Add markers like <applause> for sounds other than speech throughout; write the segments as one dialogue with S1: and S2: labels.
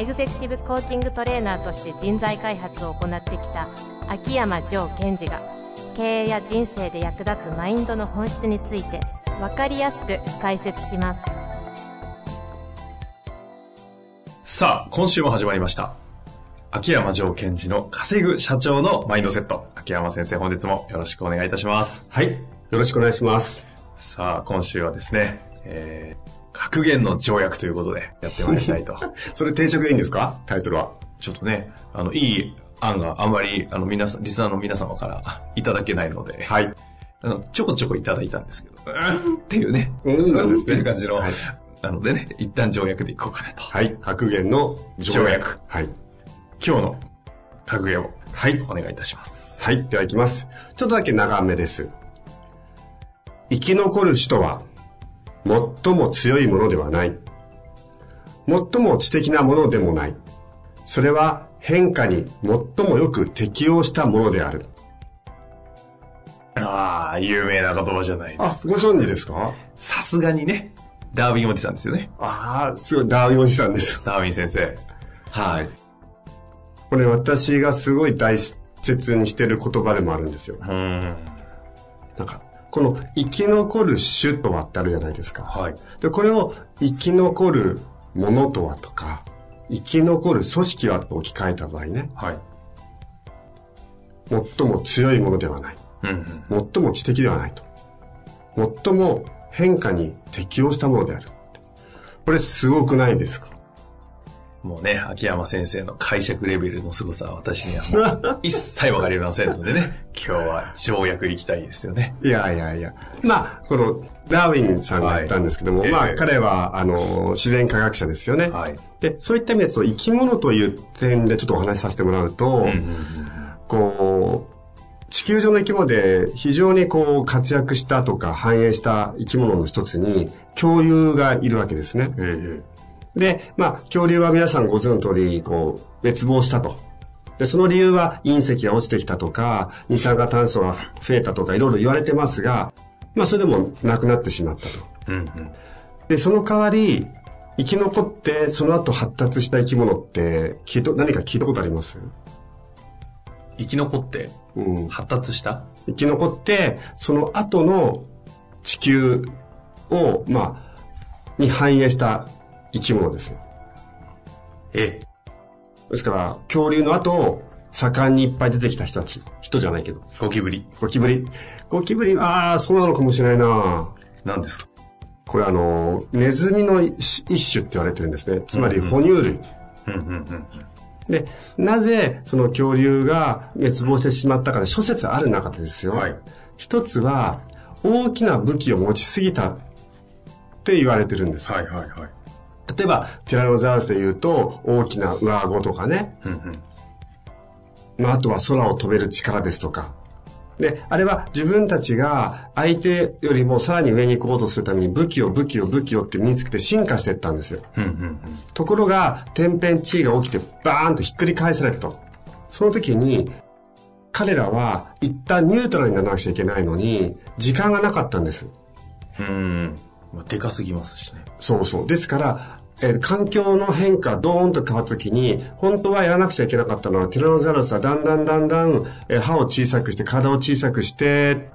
S1: エグゼクティブコーチングトレーナーとして人材開発を行ってきた秋山城賢治が経営や人生で役立つマインドの本質について分かりやすく解説します
S2: さあ、今週も始まりました。秋山城賢治の稼ぐ社長のマインドセット。秋山先生、本日もよろしくお願いいたします。
S3: はい。よろしくお願いします。
S2: さあ、今週はですね、えー、格言の条約ということでやってまいりたいと。<laughs>
S3: それ定着でいいんですか？タイトルは。
S2: ちょっとね、あの、いい案があんまり、あの、皆さん、リスナーの皆様からいただけないので、
S3: はい。
S2: あの、ちょこちょこいただいたんですけど、うーんっていうね、
S3: うんなんですね
S2: っていう感じの、
S3: はい
S2: なのでね、一旦条約でいこうかなと。
S3: はい。格言の条約。はい。
S2: 今日の格言を
S3: はい。
S2: お願いいたします。
S3: はい。では行きます。ちょっとだけ長めです。生き残る人は、最も強いものではない。最も知的なものでもない。それは変化に最もよく適応したものである。
S2: ああ、有名な言葉じゃないです。
S3: あ、ご存知ですか？
S2: さすがにね、ダーウィンおじさんですよね。
S3: ああ、すごい、ダーウィンおじさんです。
S2: ダーウィン先生。
S3: はい。これ私がすごい大切にしてる言葉でもあるんですよ。
S2: うん。
S3: なんか、この生き残る種とはってあるじゃないですか。
S2: はい。
S3: で、これを生き残るものとはとか、生き残る組織はと置き換えた場合ね、
S2: はい。
S3: 最も強いものではない。
S2: うんうん。
S3: 最も知的ではないと。最も変化に適応したものである。これすごくないですか？
S2: もうね、秋山先生の解釈レベルの凄さは私にはもう <laughs> 一切わかりませんのでね、今日は条約いきたいですよね。
S3: いやいやいや。まあ、このダーウィンさんが言ったんですけども、
S2: はいええ
S3: まあ彼は、あの、自然科学者ですよね。
S2: はい。
S3: で、そういった意味だと生き物という点でちょっとお話しさせてもらうと、
S2: うん。
S3: こう、地球上の生き物で非常にこう活躍したとか繁栄した生き物の一つに恐竜がいるわけですね。
S2: え
S3: で、まあ恐竜は皆さんご存知の通り、こう、滅亡したと。で、その理由は隕石が落ちてきたとか、二酸化炭素が増えたとかいろいろ言われてますが、まあそれでもなくなってしまったと。
S2: えうんうん。
S3: で、その代わり、生き残ってその後発達した生き物って聞いた、何か聞いたことあります？
S2: 生き残って
S3: うん。
S2: 発達した？
S3: 生き残って、その後の地球を、まあ、に反映した生き物ですよ。
S2: え
S3: ですから、恐竜の後、盛んにいっぱい出てきた人たち。人じゃないけど。
S2: ゴキブリ。
S3: ゴキブリ。ゴキブリ、ああ、そうなのかもしれないな
S2: 何ですか？
S3: これあの、ネズミの一一種って言われてるんですね。つまり哺乳類。
S2: うんうんうん。
S3: で、なぜその恐竜が滅亡してしまったかで諸説ある中でですよ。
S2: はい
S3: 一つは、大きな武器を持ちすぎたって言われてるんです。
S2: はいはいはい。
S3: 例えば、ティラノザウルスで言うと、大きな上顎とかね。
S2: うんうん。
S3: まあ、あとは空を飛べる力ですとか。で、あれは自分たちが相手よりもさらに上に行こうとするために武器を武器を武器をって身につけて進化していったんですよ。
S2: うんうんうん。
S3: ところが、天変地異が起きてバーンとひっくり返されたと。その時に、彼らは一旦ニュートラルにならなくちゃいけないのに、時間がなかったんです。
S2: うん。まあ、でかすぎますしね。
S3: そうそう。ですから、えー環境の変化、ドーンと変わった時に、本当はやらなくちゃいけなかったのは、ティラノザウルスはだんだんだんだん、えー歯を小さくして、体を小さくして、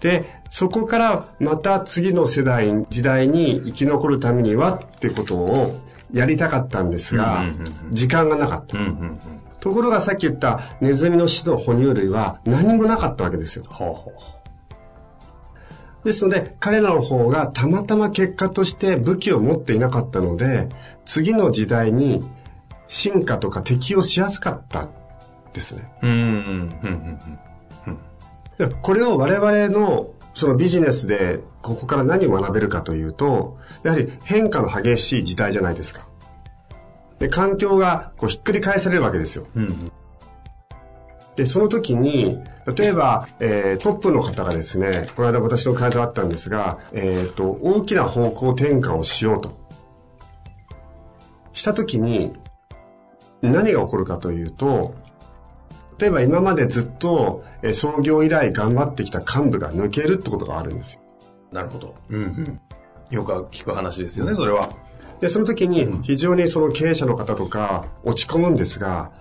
S3: で、そこからまた次の世代、時代に生き残るためにはってことをやりたかったんですが時間がなかった。ところがさっき言ったネズミの種の哺乳類は何もなかったわけですよ。
S2: ほうほう。
S3: ですので、彼らの方がたまたま結果として武器を持っていなかったので、次の時代に進化とか適応しやすかったですね。
S2: うんうんうんうん
S3: でこれを我々のそのビジネスでここから何を学べるかというと、やはり変化の激しい時代じゃないですか。で、環境がこうひっくり返されるわけですよ。
S2: うん。うん。
S3: で、その時に、例えば、えー、トップの方がですね、この間私の会社あったんですが、えっ、と、大きな方向転換をしようと。した時に、何が起こるかというと、例えば今までずっと、えー創業以来頑張ってきた幹部が抜けるってことがあるんですよ。
S2: なるほど。うんうん。よく聞く話ですよね、それは。
S3: で、その時に非常にその経営者の方とか落ち込むんですが、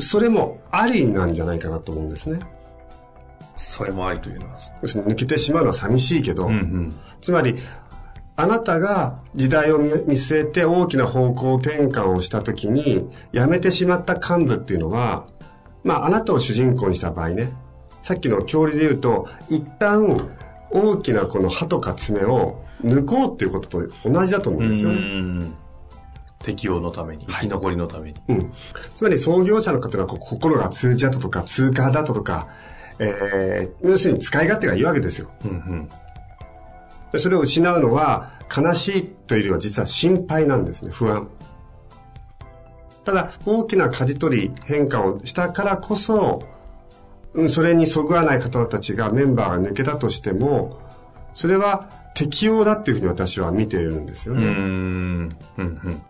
S3: それもありなんじゃないかなと思うんですね。
S2: それもありというのは。
S3: 抜けてしまうのは寂しいけど、
S2: うんうん。
S3: つまり、あなたが時代を見見据えて大きな方向転換をした時に、辞めてしまった幹部っていうのは、まあ、あなたを主人公にした場合ね、さっきの恐竜で言うと、一旦大きなこの歯とか爪を抜こうっていうことと同じだと思うんですよね。
S2: うん適応のために、生き残りのために。
S3: うん。つまり創業者の方が心が通じ合ったとか、通過だったとか、えー、要するに使い勝手がいいわけですよ。
S2: うんうん。
S3: でそれを失うのは悲しいというよりは実は心配なんですね、不安。ただ、大きな舵取り変化をしたからこそ、うんそれにそぐわない方たちがメンバーが抜けたとしても、それは適応だっていうふうに私は見ているんですよね。
S2: うん。うんうん。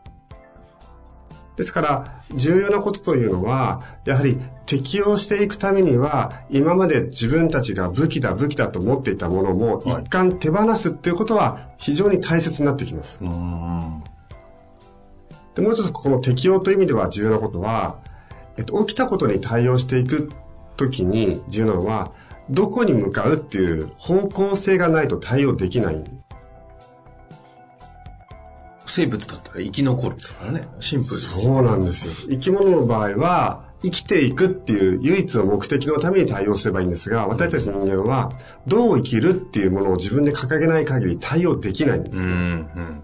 S3: ですから、重要なことというのは、やはり適応していくためには、今まで自分たちが武器だ武器だと思っていたものも、
S2: はい
S3: 一貫手放すっていうことは非常に大切になってきます。
S2: うん。
S3: で、もう一つこの適応という意味では重要なことは、えっと、起きたことに対応していくときに重要なのは、どこに向かうっていう方向性がないと対応できない。
S2: 生物だったら生き残るですからね。シンプルです。
S3: そうなんですよ。生き物の場合は、生きていくっていう唯一の目的のために対応すればいいんですが、私たち人間は、どう生きるっていうものを自分で掲げない限り対応できないんですよ。
S2: うんうん。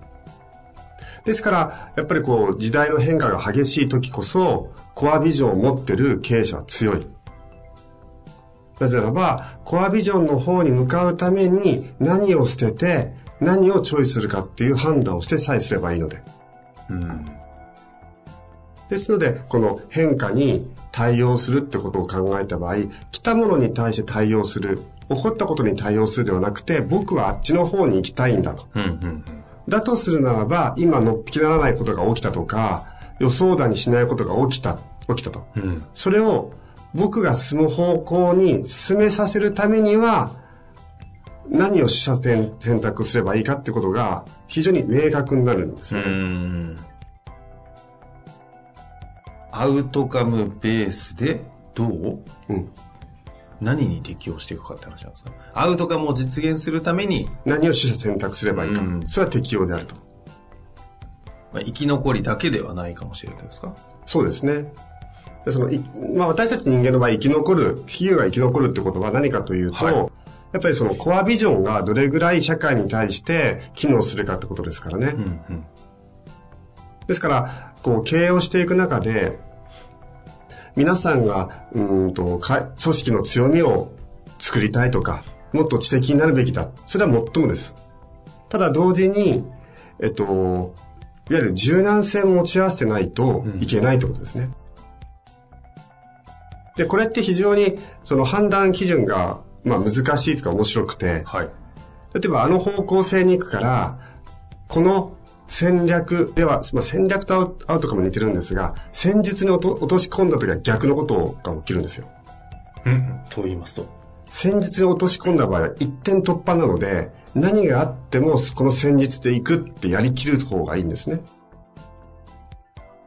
S3: ですから、やっぱりこう、時代の変化が激しい時こそ、コアビジョンを持ってる経営者は強い。なぜならば、コアビジョンの方に向かうために何を捨てて、何をチョイスするかっていう判断をしてさえすればいいので。
S2: うん。
S3: ですので、この変化に対応するってことを考えた場合、来たものに対して対応する、起こったことに対応するではなくて、僕はあっちの方に行きたいんだと。
S2: うんうん
S3: だとするならば、今のっぴきならないことが起きたとか、予想だにしないことが起きた、起きたと。
S2: うん。うん。
S3: それを僕が進む方向に進めさせるためには、何を取捨選選択すればいいかってことが非常に明確になるんです
S2: う
S3: ね。
S2: ん。アウトカムベースでどう？
S3: うん。
S2: 何に適応していくかって話なんですか？アウトカムを実現するために、
S3: 何を取捨選択すればいいか。
S2: うん
S3: それは適用であると。
S2: まあ、生き残りだけではないかもしれないですか？
S3: そうですね。でそのいまあ、私たち人間の場合生き残る、企業が生き残るってことは何かというと、
S2: はい
S3: やっぱりそのコアビジョンがどれぐらい社会に対して機能するかってことですからね。
S2: うんうん。
S3: ですから、こう、経営をしていく中で、皆さんが、うーんと、か組織の強みを作りたいとか、もっと知的になるべきだ。それはもっともです。ただ同時に、えっと、いわゆる柔軟性を持ち合わせてないといけないってことですね。で、これって非常に、その判断基準が、まあ難しいとか面白くて、
S2: はい。
S3: 例えばあの方向性に行くから、この戦略では、まあ、戦略とアウトかも似てるんですが、戦術に落とし込んだ時は逆のことが起きるんですよ。
S2: うん。と言いますと。
S3: 戦術に落とし込んだ場合は一点突破なので、何があってもこの戦術で行くってやりきる方がいいんですね。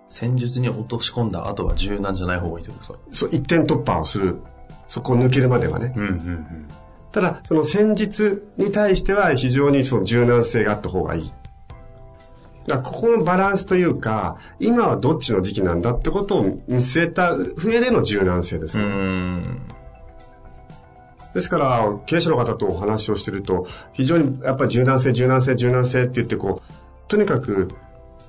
S2: 戦術に落とし込んだ後は柔軟じゃない方がいいということですか？
S3: そう、一点突破をする。そこを抜けるまではね。
S2: うんうんうん。
S3: ただ、その戦術に対しては非常にその柔軟性があった方がいい。だここのバランスというか、今はどっちの時期なんだってことを見据えた上での柔軟性です。ですから、経営者の方とお話をしてると、非常にやっぱり柔軟性、柔軟性、柔軟性って言ってこう、とにかく、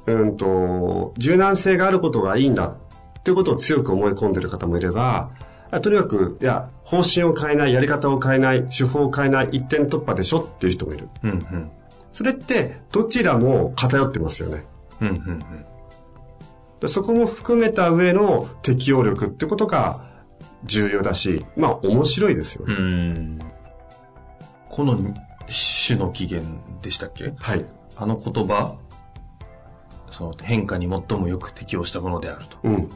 S3: うんと、柔軟性があることがいいんだっていうことを強く思い込んでる方もいれば、あとにかく、いや、方針を変えない、やり方を変えない、手法を変えない、一点突破でしょっていう人もいる。
S2: うんうん。
S3: それって、どちらも偏ってますよね。
S2: うんうんうん。
S3: でそこも含めた上の適応力ってことが重要だし、まあ面白いですよね。
S2: うん。この種の起源でしたっけ？
S3: はい。
S2: あの言葉、その変化に最もよく適応したものであると。
S3: うん。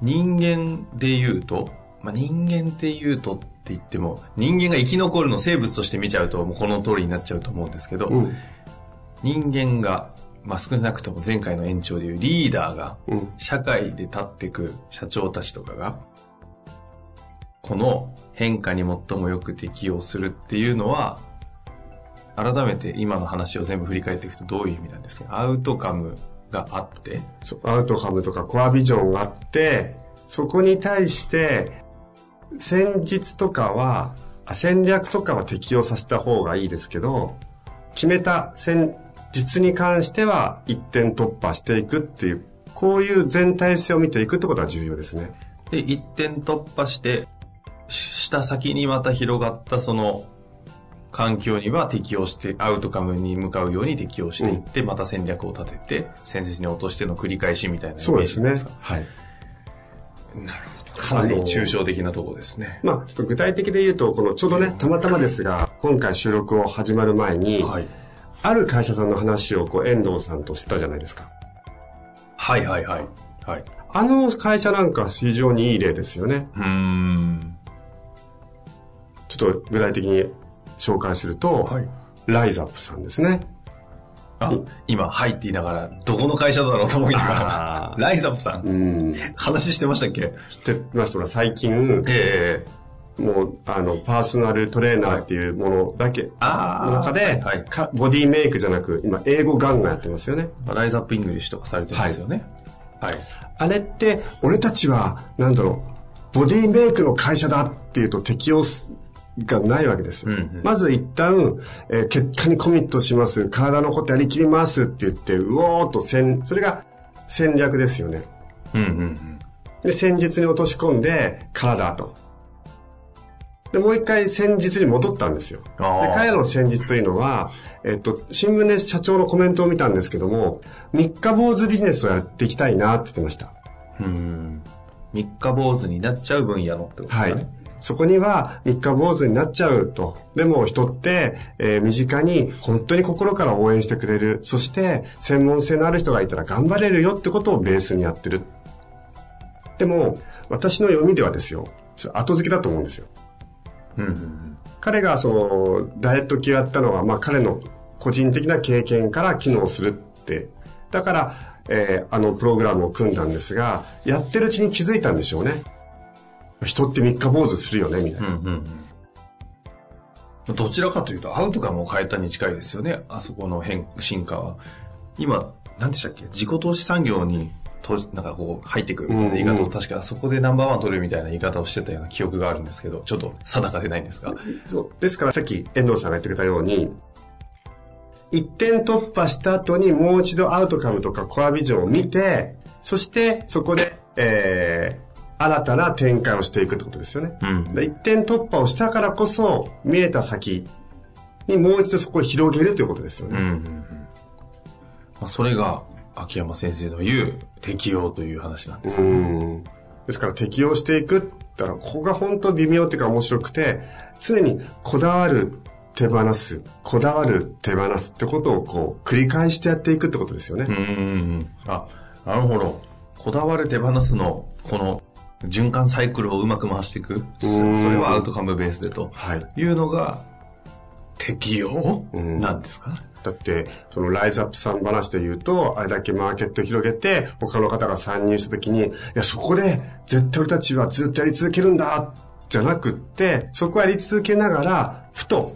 S2: 人間で言うと、まあ、人間って言うとって言っても、人間が生き残るの生物として見ちゃうと、もうこの通りになっちゃうと思うんですけど、
S3: うん。
S2: 人間が、まあ、少なくとも前回の延長でいうリーダーが、
S3: うん。
S2: 社会で立ってく社長たちとかが、この変化に最もよく適応するっていうのは、改めて今の話を全部振り返っていくとどういう意味なんですか？アウトカムがあって、
S3: アウトカムとかコアビジョンがあって、そこに対して、戦術とかは、あ戦略とかは適用させた方がいいですけど、決めた戦術に関しては一点突破していくっていう、こういう全体性を見ていくってことが重要ですね。
S2: で、一点突破して、しした先にまた広がったその環境には適応して、アウトカムに向かうように適応していって、また戦略を立てて、戦術に落としての繰り返しみたいな
S3: そうですね
S2: か。
S3: はい。
S2: なるほど。かなり抽象的なところですね。
S3: まあ、ちょっと具体的で言うと、このちょうどね、たまたまですが、今回収録を始まる前に、
S2: はい。
S3: ある会社さんの話をこう遠藤さんとしてたじゃないですか。
S2: はいはいはい。はい。
S3: あの会社なんか非常にいい例ですよね。
S2: うーん。
S3: ちょっと具体的に紹介すると、
S2: はい。
S3: ライザップさんですね。
S2: あ、今、はいって言いながら、どこの会社だろうと思いながら <laughs> ライザップさん、
S3: うん。
S2: 話してましたっけ？
S3: 知ってましたら最近、
S2: ええ
S3: もう、あの、パーソナルトレーナーっていうものだけ、の中で、
S2: はい
S3: かボディメイクじゃなく、今、英語ガンガンやってますよね。
S2: RIZAP ENGLISH とかされてますよね。はい。
S3: あれって、俺たちは、なんだろう、ボディメイクの会社だっていうと適用すがないわけですよ。
S2: うんうん
S3: まず一旦、えー結果にコミットします。体のことやりきりますって言って、うおーっと戦、それが戦略ですよね。
S2: うんうんうん。
S3: で、戦術に落とし込んで、体と。で、もう一回戦術に戻ったんですよ。で彼らの戦術というのは、えっと、新聞で社長のコメントを見たんですけども、三日坊主ビジネスをやっていきたいなって言ってました。
S2: うん。三日坊主になっちゃう分野のってことです
S3: はい。そこには三日坊主になっちゃうと。でも人って、えー身近に本当に心から応援してくれる。そして専門性のある人がいたら頑張れるよってことをベースにやってる。でも、私の読みではですよ。後付けだと思うんですよ。
S2: うんうんうん。
S3: 彼がその、ダイエット系をやったのは、まあ彼の個人的な経験から機能するって。だから、えーあのプログラムを組んだんですが、やってるうちに気づいたんでしょうね。人って三日坊主するよね、みたいな。
S2: うんうんうん。どちらかというと、アウトカムを変えたに近いですよね。あそこの変、進化は。今、何でしたっけ？自己投資産業に投資、なんかこう、入ってくるみたいな言い方を、
S3: うんうん
S2: 確かそこでナンバーワン取るみたいな言い方をしてたような記憶があるんですけど、ちょっと定かでないんですが。
S3: そう。ですからさっき遠藤さんが言ってくれたように、一点突破した後にもう一度アウトカムとかコアビジョンを見て、そしてそこで、えー、新たな展開をしていくってことですよね。
S2: うん
S3: で一点突破をしたからこそ見えた先にもう一度そこを広げるということですよね。
S2: うんうんうん。まあ、それが、秋山先生の言う適用という話なんです。
S3: うんですから適用していくって言ったら、ここが本当微妙っていうか面白くて、常にこだわる、手放す、こだわる、手放すってことをこう、繰り返してやっていくってことですよね。
S2: うんうんうん。あ、なるほど。こだわる手放すの、この循環サイクルをうまく回していく。それはアウトカムベースでと
S3: はい。
S2: いうのが適用
S3: うん
S2: なんですか？
S3: だって、そのライズアップさん話で言うと、あれだけマーケット広げて、他の方が参入した時に、いや、そこで絶対俺たちはずっとやり続けるんだ、じゃなくって、そこはやり続けながら、ふと、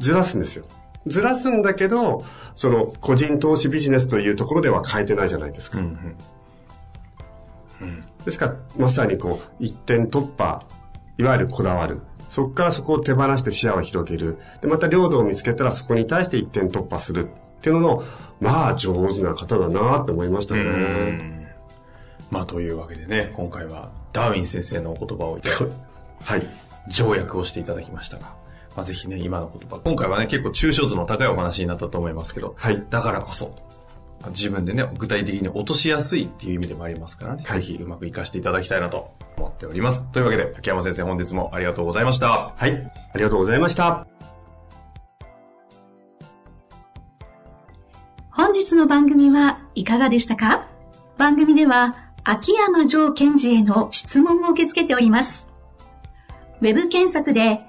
S3: ずらすんですよ。ずらすんだけど、その、個人投資ビジネスというところでは変えてないじゃないですか。
S2: うんうん。
S3: ですから、まさにこう、一点突破、いわゆるこだわる。そこからそこを手放して視野を広げる。で、また領土を見つけたらそこに対して一点突破する。っていうのの、まあ上手な方だなって思いました
S2: う
S3: ね。
S2: んまあというわけでね、今回はダーウィン先生のお言葉をいただき
S3: はい。
S2: 条約をしていただきましたが、まあ、ぜひね、今の言葉。今回はね、結構抽象度の高いお話になったと思いますけど、
S3: はい
S2: だからこそ、自分でね、具体的に落としやすいっていう意味でもありますからね。
S3: はい
S2: ぜひうまく活かしていただきたいなと思っております。というわけで、竹山先生本日もありがとうございました。
S3: はい。ありがとうございました。
S4: 本日の番組はいかがでしたか？番組では秋山城賢治への質問を受け付けております。ウェブ検索で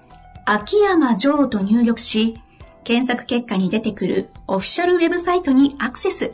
S4: 秋山城と入力し、検索結果に出てくるオフィシャルウェブサイトにアクセス。